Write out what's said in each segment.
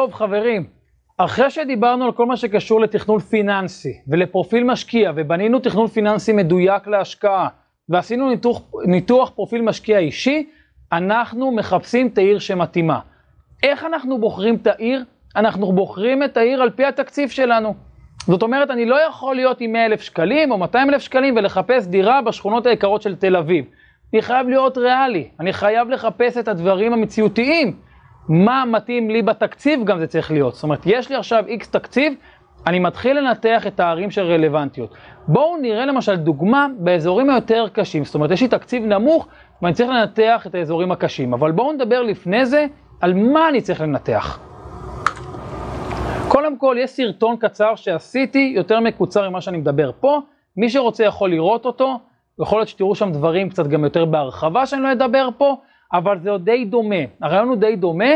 טוב חברים, אחרי שדיברנו על כל מה שקשור לתכנון פיננסי ולפרופיל משקיע ובנינו תכנון פיננסי מדויק להשקעה ועשינו ניתוח, ניתוח פרופיל משקיע אישי, אנחנו מחפשים את העיר שמתאימה. איך אנחנו בוחרים את העיר? אנחנו בוחרים את העיר על פי התקציב שלנו. זאת אומרת, אני לא יכול להיות עם 100 אלף שקלים או 200 אלף שקלים ולחפש דירה בשכונות היקרות של תל אביב. אני חייב להיות ריאלי, אני חייב לחפש את הדברים המציאותיים. מה מתאים לי בתקציב גם זה צריך להיות. זאת אומרת, יש לי עכשיו איקס תקציב, אני מתחיל לנתח את הערים שרלוונטיות. בואו נראה למשל דוגמה באזורים היותר קשים. זאת אומרת, יש לי תקציב נמוך ואני צריך לנתח את האזורים הקשים. אבל בואו נדבר לפני זה על מה אני צריך לנתח. קודם כל, יש סרטון קצר שעשיתי, יותר מקוצר ממה שאני מדבר פה. מי שרוצה יכול לראות אותו, יכול להיות שתראו שם דברים קצת גם יותר בהרחבה שאני לא אדבר פה, אבל זה עוד די דומה. הרעיון הוא די דומה.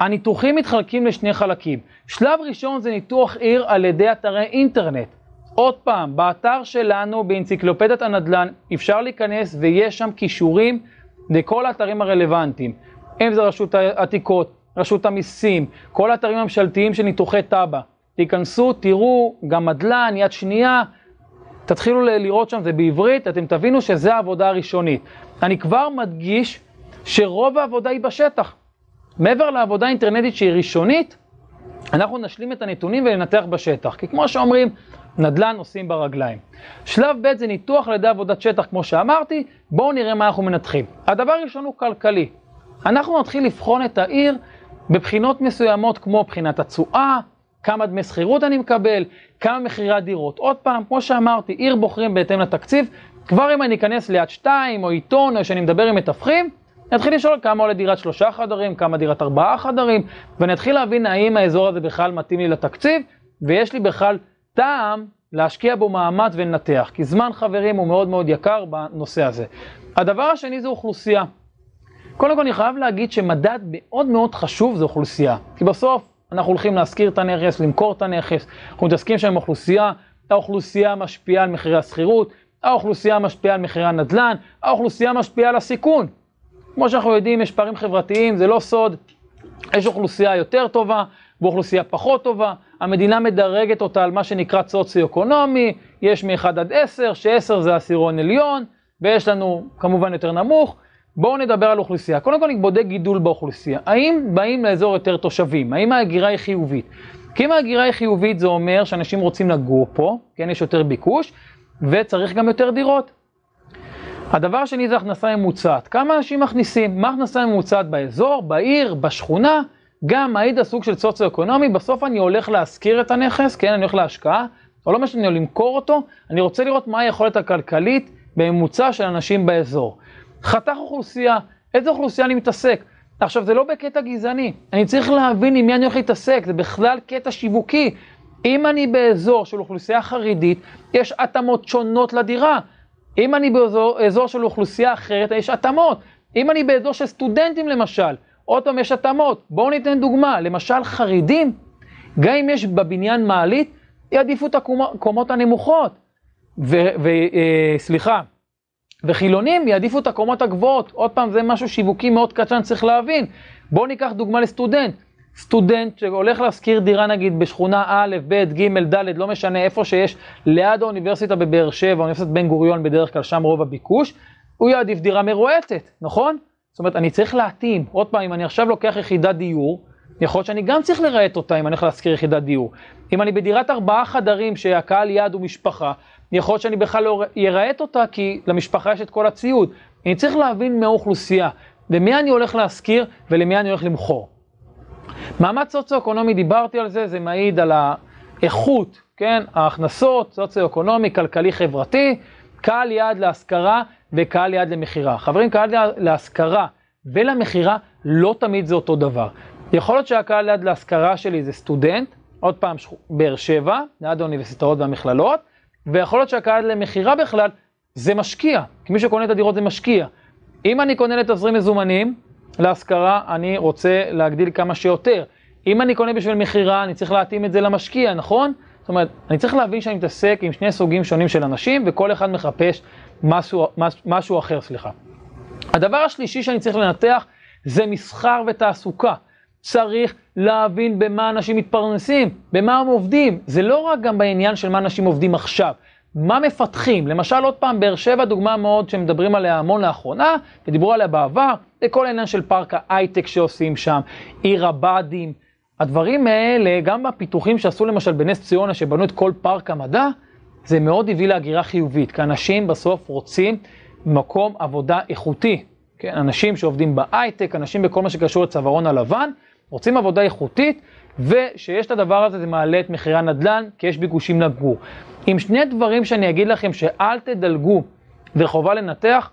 הניתוחים מתחלקים לשני חלקים. שלב ראשון זה ניתוח עיר על ידי אתרי אינטרנט. עוד פעם, באתר שלנו, באנציקלופדיית הנדל"ן, אפשר להיכנס ויש שם כישורים לכל האתרים הרלוונטיים. אם זה רשות העתיקות, רשות המיסים, כל האתרים הממשלתיים של ניתוחי טאבה. תיכנסו, תראו, גם מדל"ן, יד שנייה, תתחילו לראות שם, זה בעברית, אתם תבינו שזה העבודה הראשונית. אני כבר מדגיש שרוב העבודה היא בשטח. מעבר לעבודה אינטרנטית שהיא ראשונית, אנחנו נשלים את הנתונים וננתח בשטח. כי כמו שאומרים, נדל"ן עושים ברגליים. שלב ב' זה ניתוח על ידי עבודת שטח, כמו שאמרתי, בואו נראה מה אנחנו מנתחים. הדבר הראשון הוא כלכלי. אנחנו נתחיל לבחון את העיר בבחינות מסוימות, כמו בחינת התשואה, כמה דמי שכירות אני מקבל, כמה מחירי הדירות. עוד פעם, כמו שאמרתי, עיר בוחרים בהתאם לתקציב. כבר אם אני אכנס ליד שתיים, או עיתון, או שאני מדבר עם מתווכים, אני אתחיל לשאול כמה עולה דירת שלושה חדרים, כמה דירת ארבעה חדרים, ואני אתחיל להבין האם האזור הזה בכלל מתאים לי לתקציב, ויש לי בכלל טעם להשקיע בו מאמץ ולנתח, כי זמן חברים הוא מאוד מאוד יקר בנושא הזה. הדבר השני זה אוכלוסייה. קודם כל אני חייב להגיד שמדד מאוד מאוד חשוב זה אוכלוסייה, כי בסוף אנחנו הולכים להשכיר את הנכס, למכור את הנכס, אנחנו מתעסקים שם עם אוכלוסייה, האוכלוסייה משפיעה על מחירי השכירות, האוכלוסייה משפיעה על מחירי הנדל"ן, האוכלוסייה משפיעה על הסיכון. כמו שאנחנו יודעים, יש פערים חברתיים, זה לא סוד. יש אוכלוסייה יותר טובה ואוכלוסייה פחות טובה. המדינה מדרגת אותה על מה שנקרא סוציו-אקונומי, יש מ-1 עד 10, ש-10 זה עשירון עליון, ויש לנו כמובן יותר נמוך. בואו נדבר על אוכלוסייה. קודם כל אני בודק גידול באוכלוסייה. האם באים לאזור יותר תושבים? האם ההגירה היא חיובית? כי אם ההגירה היא חיובית זה אומר שאנשים רוצים לגור פה, כן, יש יותר ביקוש, וצריך גם יותר דירות. הדבר השני זה הכנסה ממוצעת. כמה אנשים מכניסים? מה הכנסה ממוצעת באזור, בעיר, בשכונה? גם מעיד הסוג של סוציו-אקונומי, בסוף אני הולך להשכיר את הנכס, כן, אני הולך להשקעה, או לא משנה, למכור אותו, אני רוצה לראות מה היכולת הכלכלית בממוצע של אנשים באזור. חתך אוכלוסייה, איזה אוכלוסייה אני מתעסק? עכשיו, זה לא בקטע גזעני, אני צריך להבין עם מי אני הולך להתעסק, זה בכלל קטע שיווקי. אם אני באזור של אוכלוסייה חרדית, יש התאמות שונות לדירה. אם אני באזור של אוכלוסייה אחרת, יש התאמות. אם אני באזור של סטודנטים למשל, עוד פעם יש התאמות. בואו ניתן דוגמה, למשל חרדים, גם אם יש בבניין מעלית, יעדיפו את הקומות הנמוכות. וסליחה, אה, וחילונים יעדיפו את הקומות הגבוהות. עוד פעם, זה משהו שיווקי מאוד קטן, צריך להבין. בואו ניקח דוגמה לסטודנט. סטודנט שהולך להשכיר דירה נגיד בשכונה א', ב', ג', ד', לא משנה איפה שיש, ליד האוניברסיטה בבאר שבע, אוניברסיטת בן גוריון בדרך כלל, שם רוב הביקוש, הוא יעדיף דירה מרועטת, נכון? זאת אומרת, אני צריך להתאים. עוד פעם, אם אני עכשיו לוקח יחידת דיור, יכול להיות שאני גם צריך לרהט אותה אם אני הולך להשכיר יחידת דיור. אם אני בדירת ארבעה חדרים שהקהל יעד הוא משפחה, יכול להיות שאני בכלל לא ארהט אותה כי למשפחה יש את כל הציוד. אני צריך להבין מהאוכלוסייה, למי אני הולך להשכיר ולמי אני הולך למכור. מעמד סוציו-אקונומי, דיברתי על זה, זה מעיד על האיכות, כן, ההכנסות, סוציו-אקונומי, כלכלי, חברתי, קהל יעד להשכרה וקהל יעד למכירה. חברים, קהל יעד להשכרה ולמכירה לא תמיד זה אותו דבר. יכול להיות שהקהל יעד להשכרה שלי זה סטודנט, עוד פעם באר שבע, ליד האוניברסיטאות והמכללות, ויכול להיות שהקהל למכירה בכלל זה משקיע, כי מי שקונה את הדירות זה משקיע. אם אני קונה לתזרים מזומנים, להשכרה, אני רוצה להגדיל כמה שיותר. אם אני קונה בשביל מכירה, אני צריך להתאים את זה למשקיע, נכון? זאת אומרת, אני צריך להבין שאני מתעסק עם שני סוגים שונים של אנשים, וכל אחד מחפש משהו, משהו אחר, סליחה. הדבר השלישי שאני צריך לנתח זה מסחר ותעסוקה. צריך להבין במה אנשים מתפרנסים, במה הם עובדים. זה לא רק גם בעניין של מה אנשים עובדים עכשיו, מה מפתחים. למשל, עוד פעם, באר שבע דוגמה מאוד שמדברים עליה המון לאחרונה, ודיברו עליה בעבר, זה כל העניין של פארק ההייטק שעושים שם, עיר הבה"דים. הדברים האלה, גם בפיתוחים שעשו למשל בנס ציונה, שבנו את כל פארק המדע, זה מאוד הביא להגירה חיובית, כי אנשים בסוף רוצים מקום עבודה איכותי. כן, אנשים שעובדים בהייטק, אנשים בכל מה שקשור לצווארון הלבן, רוצים עבודה איכותית, ושיש את הדבר הזה, זה מעלה את מחירי הנדל"ן, כי יש ביקושים לגור. עם שני דברים שאני אגיד לכם שאל תדלגו וחובה לנתח,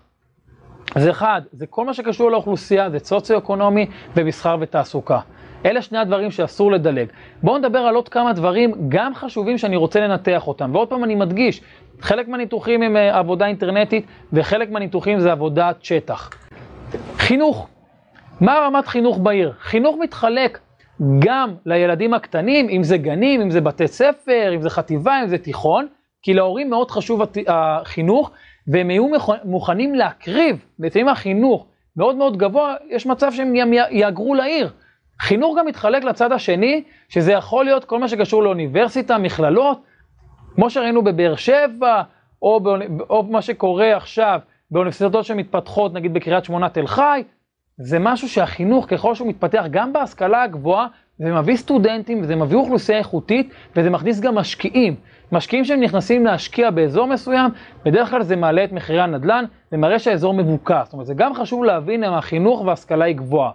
זה אחד, זה כל מה שקשור לאוכלוסייה, זה סוציו-אקונומי ומסחר ותעסוקה. אלה שני הדברים שאסור לדלג. בואו נדבר על עוד כמה דברים גם חשובים שאני רוצה לנתח אותם. ועוד פעם אני מדגיש, חלק מהניתוחים הם אה, עבודה אינטרנטית וחלק מהניתוחים זה עבודת שטח. חינוך, מה רמת חינוך בעיר? חינוך מתחלק גם לילדים הקטנים, אם זה גנים, אם זה בתי ספר, אם זה חטיבה, אם זה תיכון, כי להורים מאוד חשוב החינוך, והם יהיו מוכנים להקריב, לפעמים החינוך מאוד מאוד גבוה, יש מצב שהם גם יאגרו לעיר. חינוך גם מתחלק לצד השני, שזה יכול להיות כל מה שקשור לאוניברסיטה, מכללות, כמו שראינו בבאר שבע, או, באוני... או מה שקורה עכשיו באוניברסיטאות שמתפתחות, נגיד בקריית שמונה תל חי, זה משהו שהחינוך, ככל שהוא מתפתח גם בהשכלה הגבוהה, זה מביא סטודנטים וזה מביא אוכלוסייה איכותית וזה מכניס גם משקיעים. משקיעים שהם נכנסים להשקיע באזור מסוים, בדרך כלל זה מעלה את מחירי הנדל"ן ומראה שהאזור מבוקר. זאת אומרת, זה גם חשוב להבין אם החינוך וההשכלה היא גבוהה.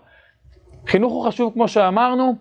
חינוך הוא חשוב כמו שאמרנו.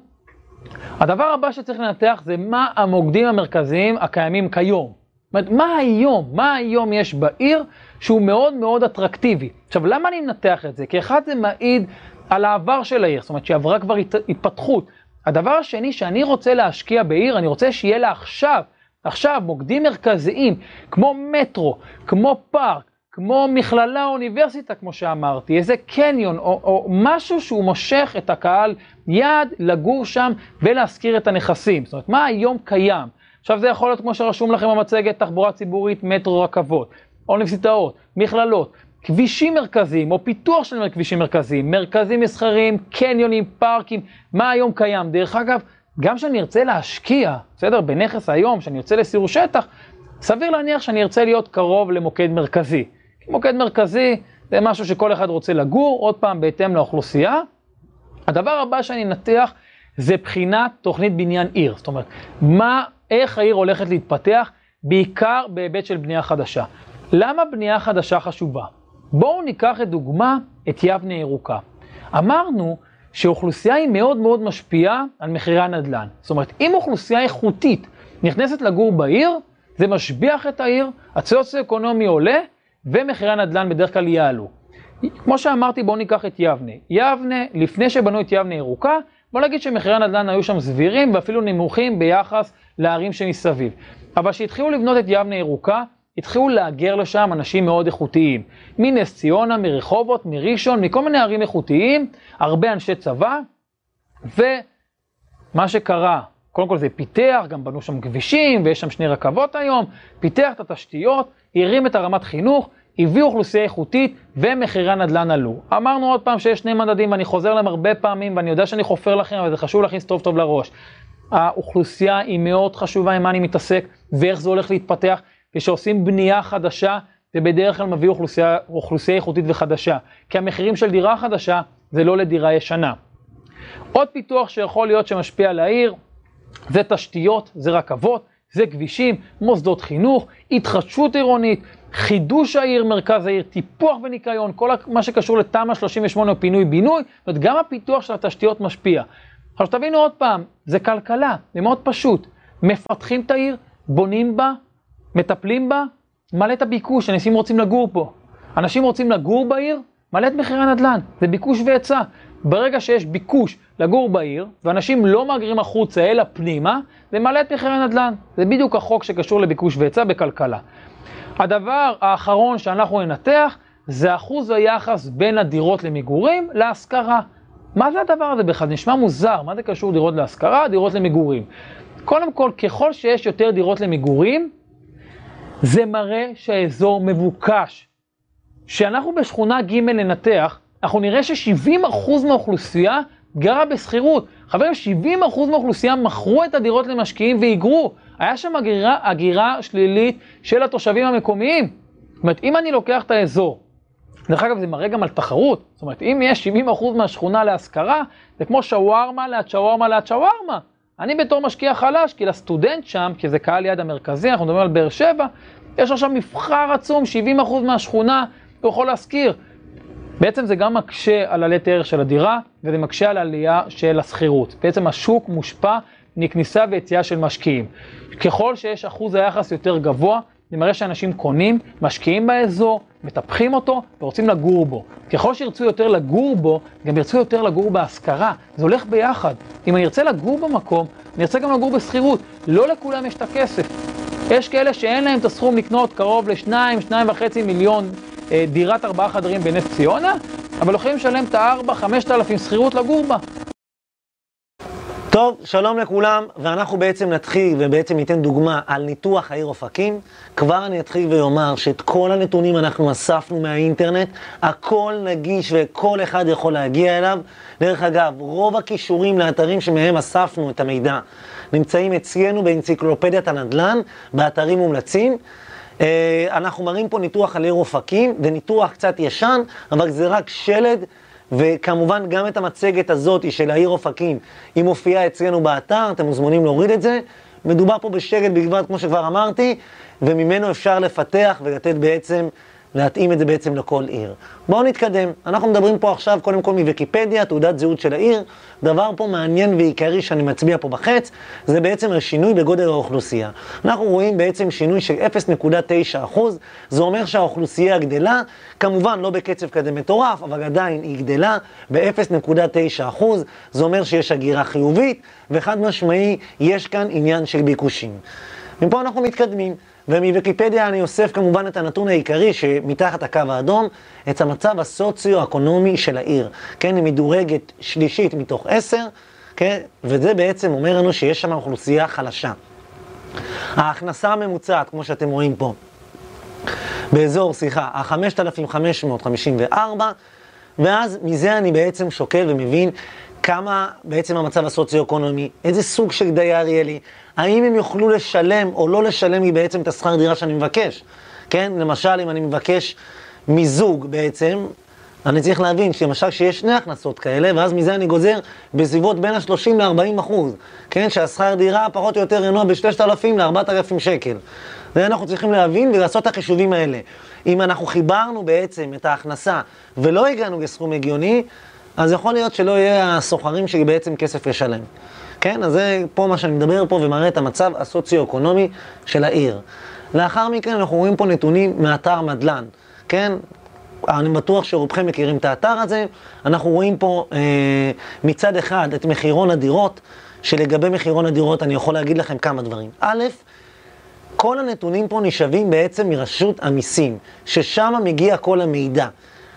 הדבר הבא שצריך לנתח זה מה המוקדים המרכזיים הקיימים כיום. אומרת, מה היום, מה היום יש בעיר שהוא מאוד מאוד אטרקטיבי. עכשיו, למה אני מנתח את זה? כי אחד זה מעיד על העבר של העיר, זאת אומרת שהיא עברה כבר הת... התפתחות. הדבר השני, שאני רוצה להשקיע בעיר, אני רוצה שיהיה לה עכשיו, עכשיו מוקדים מרכזיים, כמו מטרו, כמו פארק, כמו מכללה או אוניברסיטה, כמו שאמרתי, איזה קניון, או, או משהו שהוא מושך את הקהל יעד לגור שם ולהשכיר את הנכסים. זאת אומרת, מה היום קיים? עכשיו זה יכול להיות כמו שרשום לכם במצגת, תחבורה ציבורית, מטרו, רכבות, אוניברסיטאות, מכללות, כבישים מרכזיים או פיתוח של כבישים מרכזיים, מרכזים מסחריים, קניונים, פארקים, מה היום קיים. דרך אגב, גם כשאני ארצה להשקיע, בסדר, בנכס היום, כשאני ארצה לסיור שטח, סביר להניח שאני ארצה להיות קרוב למוקד מרכזי. מוקד מרכזי זה משהו שכל אחד רוצה לגור, עוד פעם, בהתאם לאוכלוסייה. הדבר הבא שאני אנתח זה בחינת תוכנית בניין עיר. זאת אומרת, מה, איך העיר הולכת להתפתח, בעיקר בהיבט של בנייה חדשה. למה בנייה חדשה חשובה? בואו ניקח לדוגמה את יבנה ירוקה. אמרנו שאוכלוסייה היא מאוד מאוד משפיעה על מחירי הנדל"ן. זאת אומרת, אם אוכלוסייה איכותית נכנסת לגור בעיר, זה משביח את העיר, הסוציו-אקונומי עולה, ומחירי הנדל"ן בדרך כלל יעלו. כמו שאמרתי, בואו ניקח את יבנה. יבנה, לפני שבנו את יבנה ירוקה, בוא נגיד שמחירי הנדל"ן היו שם סבירים ואפילו נמוכים ביחס לערים שמסביב. אבל כשהתחילו לבנות את יבנה ירוקה, התחילו להגר לשם אנשים מאוד איכותיים. מנס ציונה, מרחובות, מראשון, מכל מיני ערים איכותיים, הרבה אנשי צבא, ומה שקרה, קודם כל זה פיתח, גם בנו שם כבישים, ויש שם שני רכבות היום, פיתח את התשתיות, הרים את הרמת חינוך, הביא אוכלוסייה איכותית, ומחירי הנדל"ן עלו. אמרנו עוד פעם שיש שני מדדים, ואני חוזר להם הרבה פעמים, ואני יודע שאני חופר לכם, אבל זה חשוב להכניס טוב טוב לראש. האוכלוסייה היא מאוד חשובה עם מה אני מתעסק, ואיך זה הולך להתפתח. כשעושים בנייה חדשה, זה בדרך כלל מביא אוכלוסייה, אוכלוסייה איכותית וחדשה. כי המחירים של דירה חדשה זה לא לדירה ישנה. עוד פיתוח שיכול להיות שמשפיע על העיר, זה תשתיות, זה רכבות, זה כבישים, מוסדות חינוך, התחדשות עירונית, חידוש העיר, מרכז העיר, טיפוח וניקיון, כל מה שקשור לתמ"א 38 או פינוי-בינוי, זאת אומרת, גם הפיתוח של התשתיות משפיע. עכשיו תבינו עוד פעם, זה כלכלה, זה מאוד פשוט. מפתחים את העיר, בונים בה, מטפלים בה, מעלה את הביקוש, אנשים רוצים לגור פה. אנשים רוצים לגור בעיר, מעלה את מחירי הנדל"ן, זה ביקוש והיצע. ברגע שיש ביקוש לגור בעיר, ואנשים לא מהגרים החוצה אלא פנימה, זה מעלה את מחירי הנדל"ן. זה בדיוק החוק שקשור לביקוש והיצע בכלכלה. הדבר האחרון שאנחנו ננתח, זה אחוז היחס בין הדירות למגורים להשכרה. מה זה הדבר הזה בכלל? נשמע מוזר, מה זה קשור דירות להשכרה, דירות למגורים? קודם כל, ככל שיש יותר דירות למגורים, זה מראה שהאזור מבוקש. כשאנחנו בשכונה ג' ננתח, אנחנו נראה ש-70% מהאוכלוסייה גרה בשכירות. חברים, 70% מהאוכלוסייה מכרו את הדירות למשקיעים והיגרו. היה שם הגירה, הגירה שלילית של התושבים המקומיים. זאת אומרת, אם אני לוקח את האזור, דרך אגב, זה מראה גם על תחרות. זאת אומרת, אם יש 70% מהשכונה להשכרה, זה כמו שווארמה ליד שווארמה ליד שווארמה. אני בתור משקיע חלש, כי לסטודנט שם, כי זה קהל יד המרכזי, אנחנו מדברים על באר שבע, יש עכשיו מבחר עצום, 70% מהשכונה, הוא יכול להשכיר. בעצם זה גם מקשה על עלית ערך של הדירה, וזה מקשה על עלייה של השכירות. בעצם השוק מושפע מכניסה ויציאה של משקיעים. ככל שיש אחוז היחס יותר גבוה, זה מראה שאנשים קונים, משקיעים באזור, מטפחים אותו ורוצים לגור בו. ככל שירצו יותר לגור בו, גם ירצו יותר לגור בהשכרה. זה הולך ביחד. אם אני ארצה לגור במקום, אני ארצה גם לגור בשכירות. לא לכולם יש את הכסף. יש כאלה שאין להם את הסכום לקנות קרוב לשניים, שניים וחצי מיליון דירת ארבעה חדרים בנס ציונה, אבל יכולים לשלם את הארבע, חמשת אלפים שכירות לגור בה. טוב, שלום לכולם, ואנחנו בעצם נתחיל ובעצם ניתן דוגמה על ניתוח העיר אופקים. כבר אני אתחיל ואומר שאת כל הנתונים אנחנו אספנו מהאינטרנט, הכל נגיש וכל אחד יכול להגיע אליו. דרך אגב, רוב הכישורים לאתרים שמהם אספנו את המידע נמצאים אצלנו באנציקלופדיית הנדל"ן, באתרים מומלצים. אה, אנחנו מראים פה ניתוח על עיר אופקים, זה ניתוח קצת ישן, אבל זה רק שלד. וכמובן גם את המצגת הזאת של העיר אופקים, היא מופיעה אצלנו באתר, אתם מוזמנים להוריד את זה. מדובר פה בשקל בלבד, כמו שכבר אמרתי, וממנו אפשר לפתח ולתת בעצם להתאים את זה בעצם לכל עיר. בואו נתקדם. אנחנו מדברים פה עכשיו קודם כל מוויקיפדיה, תעודת זהות של העיר. דבר פה מעניין ועיקרי שאני מצביע פה בחץ, זה בעצם השינוי בגודל האוכלוסייה. אנחנו רואים בעצם שינוי של 0.9 אחוז, זה אומר שהאוכלוסייה גדלה, כמובן לא בקצב כזה מטורף, אבל עדיין היא גדלה ב-0.9 אחוז, זה אומר שיש הגירה חיובית, וחד משמעי, יש כאן עניין של ביקושים. מפה אנחנו מתקדמים. ומוויקיפדיה אני אוסף כמובן את הנתון העיקרי שמתחת הקו האדום, את המצב הסוציו-אקונומי של העיר. כן, היא מדורגת שלישית מתוך עשר, כן, וזה בעצם אומר לנו שיש שם אוכלוסייה חלשה. ההכנסה הממוצעת, כמו שאתם רואים פה, באזור, סליחה, ה-5,554, ואז מזה אני בעצם שוקל ומבין כמה בעצם המצב הסוציו-אקונומי, איזה סוג של דייר יהיה לי, האם הם יוכלו לשלם או לא לשלם לי בעצם את השכר דירה שאני מבקש. כן, למשל, אם אני מבקש מזוג בעצם, אני צריך להבין שלמשל שיש שני הכנסות כאלה, ואז מזה אני גוזר בסביבות בין ה-30 ל-40 אחוז, כן, שהשכר דירה פחות או יותר ינוע ב-3,000 ל-4,000 שקל. זה אנחנו צריכים להבין ולעשות את החישובים האלה. אם אנחנו חיברנו בעצם את ההכנסה ולא הגענו לסכום הגיוני, אז יכול להיות שלא יהיה הסוחרים שלי בעצם כסף לשלם. כן? אז זה פה מה שאני מדבר פה ומראה את המצב הסוציו-אקונומי של העיר. לאחר מכן אנחנו רואים פה נתונים מאתר מדלן, כן? אני בטוח שרובכם מכירים את האתר הזה. אנחנו רואים פה אה, מצד אחד את מחירון הדירות, שלגבי מחירון הדירות אני יכול להגיד לכם כמה דברים. א', כל הנתונים פה נשאבים בעצם מרשות המיסים, ששם מגיע כל המידע.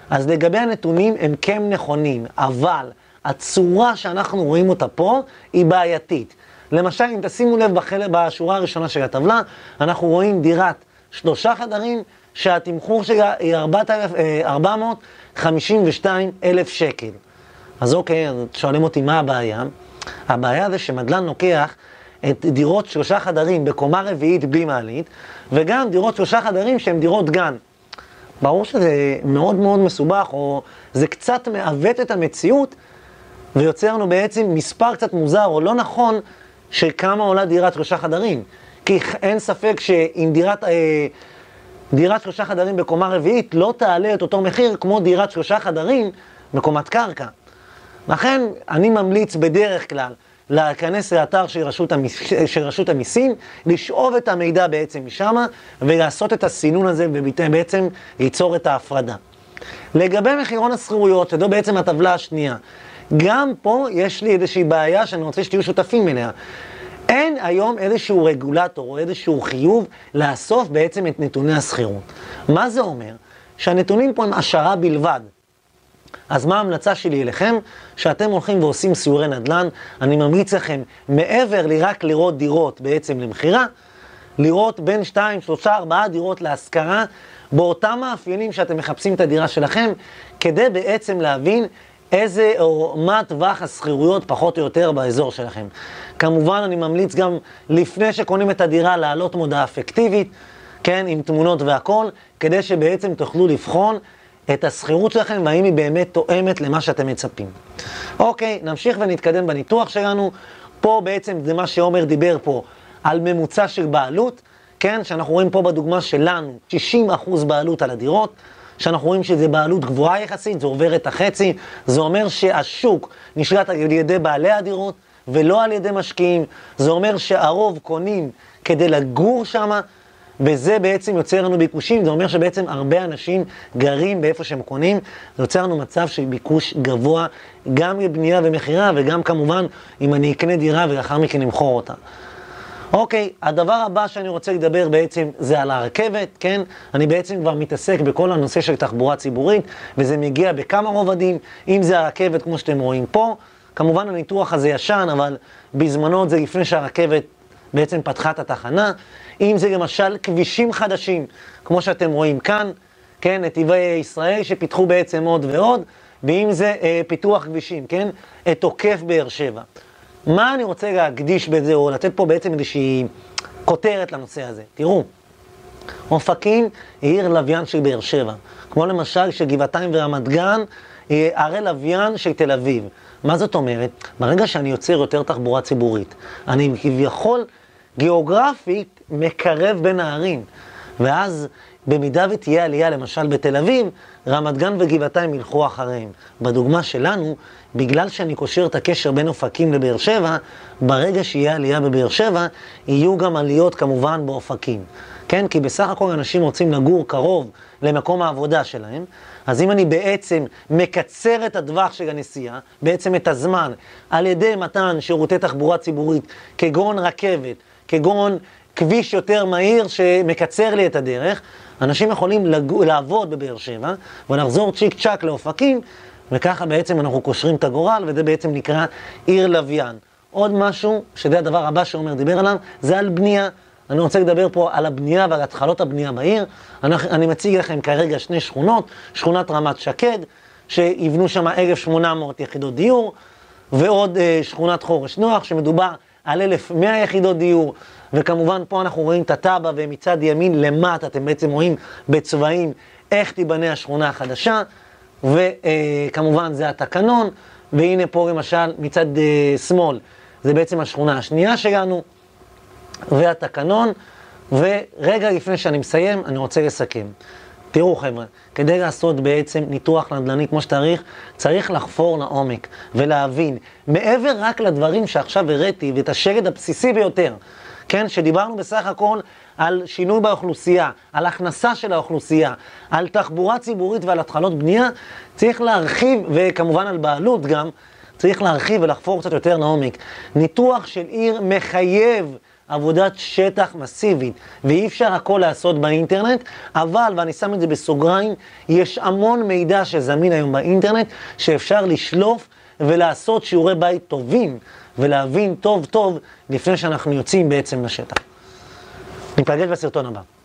אז לגבי הנתונים הם כן נכונים, אבל הצורה שאנחנו רואים אותה פה היא בעייתית. למשל, אם תשימו לב בחלק, בשורה הראשונה של הטבלה, אנחנו רואים דירת שלושה חדרים שהתמחור שלה היא 452 אלף שקל. אז אוקיי, אז שואלים אותי מה הבעיה? הבעיה זה שמדלן לוקח את דירות שלושה חדרים בקומה רביעית בלי מעלית, וגם דירות שלושה חדרים שהן דירות גן. ברור שזה מאוד מאוד מסובך, או זה קצת מעוות את המציאות, ויוצר לנו בעצם מספר קצת מוזר או לא נכון של כמה עולה דירת שלושה חדרים. כי אין ספק שאם דירת, אה, דירת שלושה חדרים בקומה רביעית לא תעלה את אותו מחיר כמו דירת שלושה חדרים בקומת קרקע. לכן אני ממליץ בדרך כלל להיכנס לאתר של רשות, המיס, של רשות המיסים, לשאוב את המידע בעצם משם ולעשות את הסינון הזה ובעצם ליצור את ההפרדה. לגבי מחירון השכירויות, שזו בעצם הטבלה השנייה, גם פה יש לי איזושהי בעיה שאני רוצה שתהיו שותפים אליה. אין היום איזשהו רגולטור או איזשהו חיוב לאסוף בעצם את נתוני השכירות. מה זה אומר? שהנתונים פה הם השערה בלבד. אז מה ההמלצה שלי אליכם? שאתם הולכים ועושים סיורי נדל"ן, אני ממליץ לכם, מעבר לרק לראות דירות בעצם למכירה, לראות בין 2, 3, 4 דירות להשכרה, באותם מאפיינים שאתם מחפשים את הדירה שלכם, כדי בעצם להבין איזה, או מה טווח השכירויות פחות או יותר באזור שלכם. כמובן, אני ממליץ גם לפני שקונים את הדירה להעלות מודעה אפקטיבית, כן, עם תמונות והכל, כדי שבעצם תוכלו לבחון את השכירות שלכם והאם היא באמת תואמת למה שאתם מצפים. אוקיי, נמשיך ונתקדם בניתוח שלנו. פה בעצם זה מה שעומר דיבר פה על ממוצע של בעלות, כן, שאנחנו רואים פה בדוגמה שלנו 60% בעלות על הדירות. שאנחנו רואים שזה בעלות גבוהה יחסית, זה עובר את החצי, זה אומר שהשוק נשלט על ידי בעלי הדירות ולא על ידי משקיעים, זה אומר שהרוב קונים כדי לגור שם, וזה בעצם יוצר לנו ביקושים, זה אומר שבעצם הרבה אנשים גרים באיפה שהם קונים, זה יוצר לנו מצב של ביקוש גבוה, גם לבנייה ומכירה, וגם כמובן אם אני אקנה דירה ולאחר מכן אמכור אותה. אוקיי, הדבר הבא שאני רוצה לדבר בעצם זה על הרכבת, כן? אני בעצם כבר מתעסק בכל הנושא של תחבורה ציבורית, וזה מגיע בכמה רובדים, אם זה הרכבת כמו שאתם רואים פה, כמובן הניתוח הזה ישן, אבל בזמנו זה לפני שהרכבת בעצם פתחה את התחנה, אם זה למשל כבישים חדשים, כמו שאתם רואים כאן, כן, נתיבי ישראל שפיתחו בעצם עוד ועוד, ואם זה אה, פיתוח כבישים, כן, את עוקף באר שבע. מה אני רוצה להקדיש בזה, או לתת פה בעצם איזושהי כותרת לנושא הזה? תראו, אופקים היא עיר לוויין של באר שבע, כמו למשל שגבעתיים ורמת גן היא ערי לוויין של תל אביב. מה זאת אומרת? ברגע שאני יוצר יותר תחבורה ציבורית, אני כביכול גיאוגרפית מקרב בין הערים, ואז במידה ותהיה עלייה, למשל בתל אביב, רמת גן וגבעתיים ילכו אחריהם. בדוגמה שלנו, בגלל שאני קושר את הקשר בין אופקים לבאר שבע, ברגע שיהיה עלייה בבאר שבע, יהיו גם עליות כמובן באופקים. כן? כי בסך הכל אנשים רוצים לגור קרוב למקום העבודה שלהם, אז אם אני בעצם מקצר את הטווח של הנסיעה, בעצם את הזמן, על ידי מתן שירותי תחבורה ציבורית, כגון רכבת, כגון כביש יותר מהיר שמקצר לי את הדרך, אנשים יכולים לגו, לעבוד בבאר שבע ולחזור צ'יק צ'אק לאופקים, וככה בעצם אנחנו קושרים את הגורל, וזה בעצם נקרא עיר לוויין. עוד משהו, שזה הדבר הבא שעומר דיבר עליו, זה על בנייה. אני רוצה לדבר פה על הבנייה ועל התחלות הבנייה בעיר. אני, אני מציג לכם כרגע שני שכונות, שכונת רמת שקד, שיבנו שם 1,800 יחידות דיור, ועוד אה, שכונת חורש נוח, שמדובר על 1,100 יחידות דיור, וכמובן פה אנחנו רואים את התב"ע, ומצד ימין למטה אתם בעצם רואים בצבעים איך תיבנה השכונה החדשה, וכמובן זה התקנון, והנה פה למשל מצד אה, שמאל, זה בעצם השכונה השנייה שלנו, והתקנון, ורגע לפני שאני מסיים, אני רוצה לסכם. תראו חבר'ה, כדי לעשות בעצם ניתוח נדל"ני כמו שצריך, צריך לחפור לעומק ולהבין, מעבר רק לדברים שעכשיו הראיתי ואת השלד הבסיסי ביותר, כן, שדיברנו בסך הכל על שינוי באוכלוסייה, על הכנסה של האוכלוסייה, על תחבורה ציבורית ועל התחלות בנייה, צריך להרחיב, וכמובן על בעלות גם, צריך להרחיב ולחפור קצת יותר לעומק. ניתוח של עיר מחייב עבודת שטח מסיבית, ואי אפשר הכל לעשות באינטרנט, אבל, ואני שם את זה בסוגריים, יש המון מידע שזמין היום באינטרנט, שאפשר לשלוף ולעשות שיעורי בית טובים, ולהבין טוב טוב לפני שאנחנו יוצאים בעצם לשטח. ניפגש בסרטון הבא.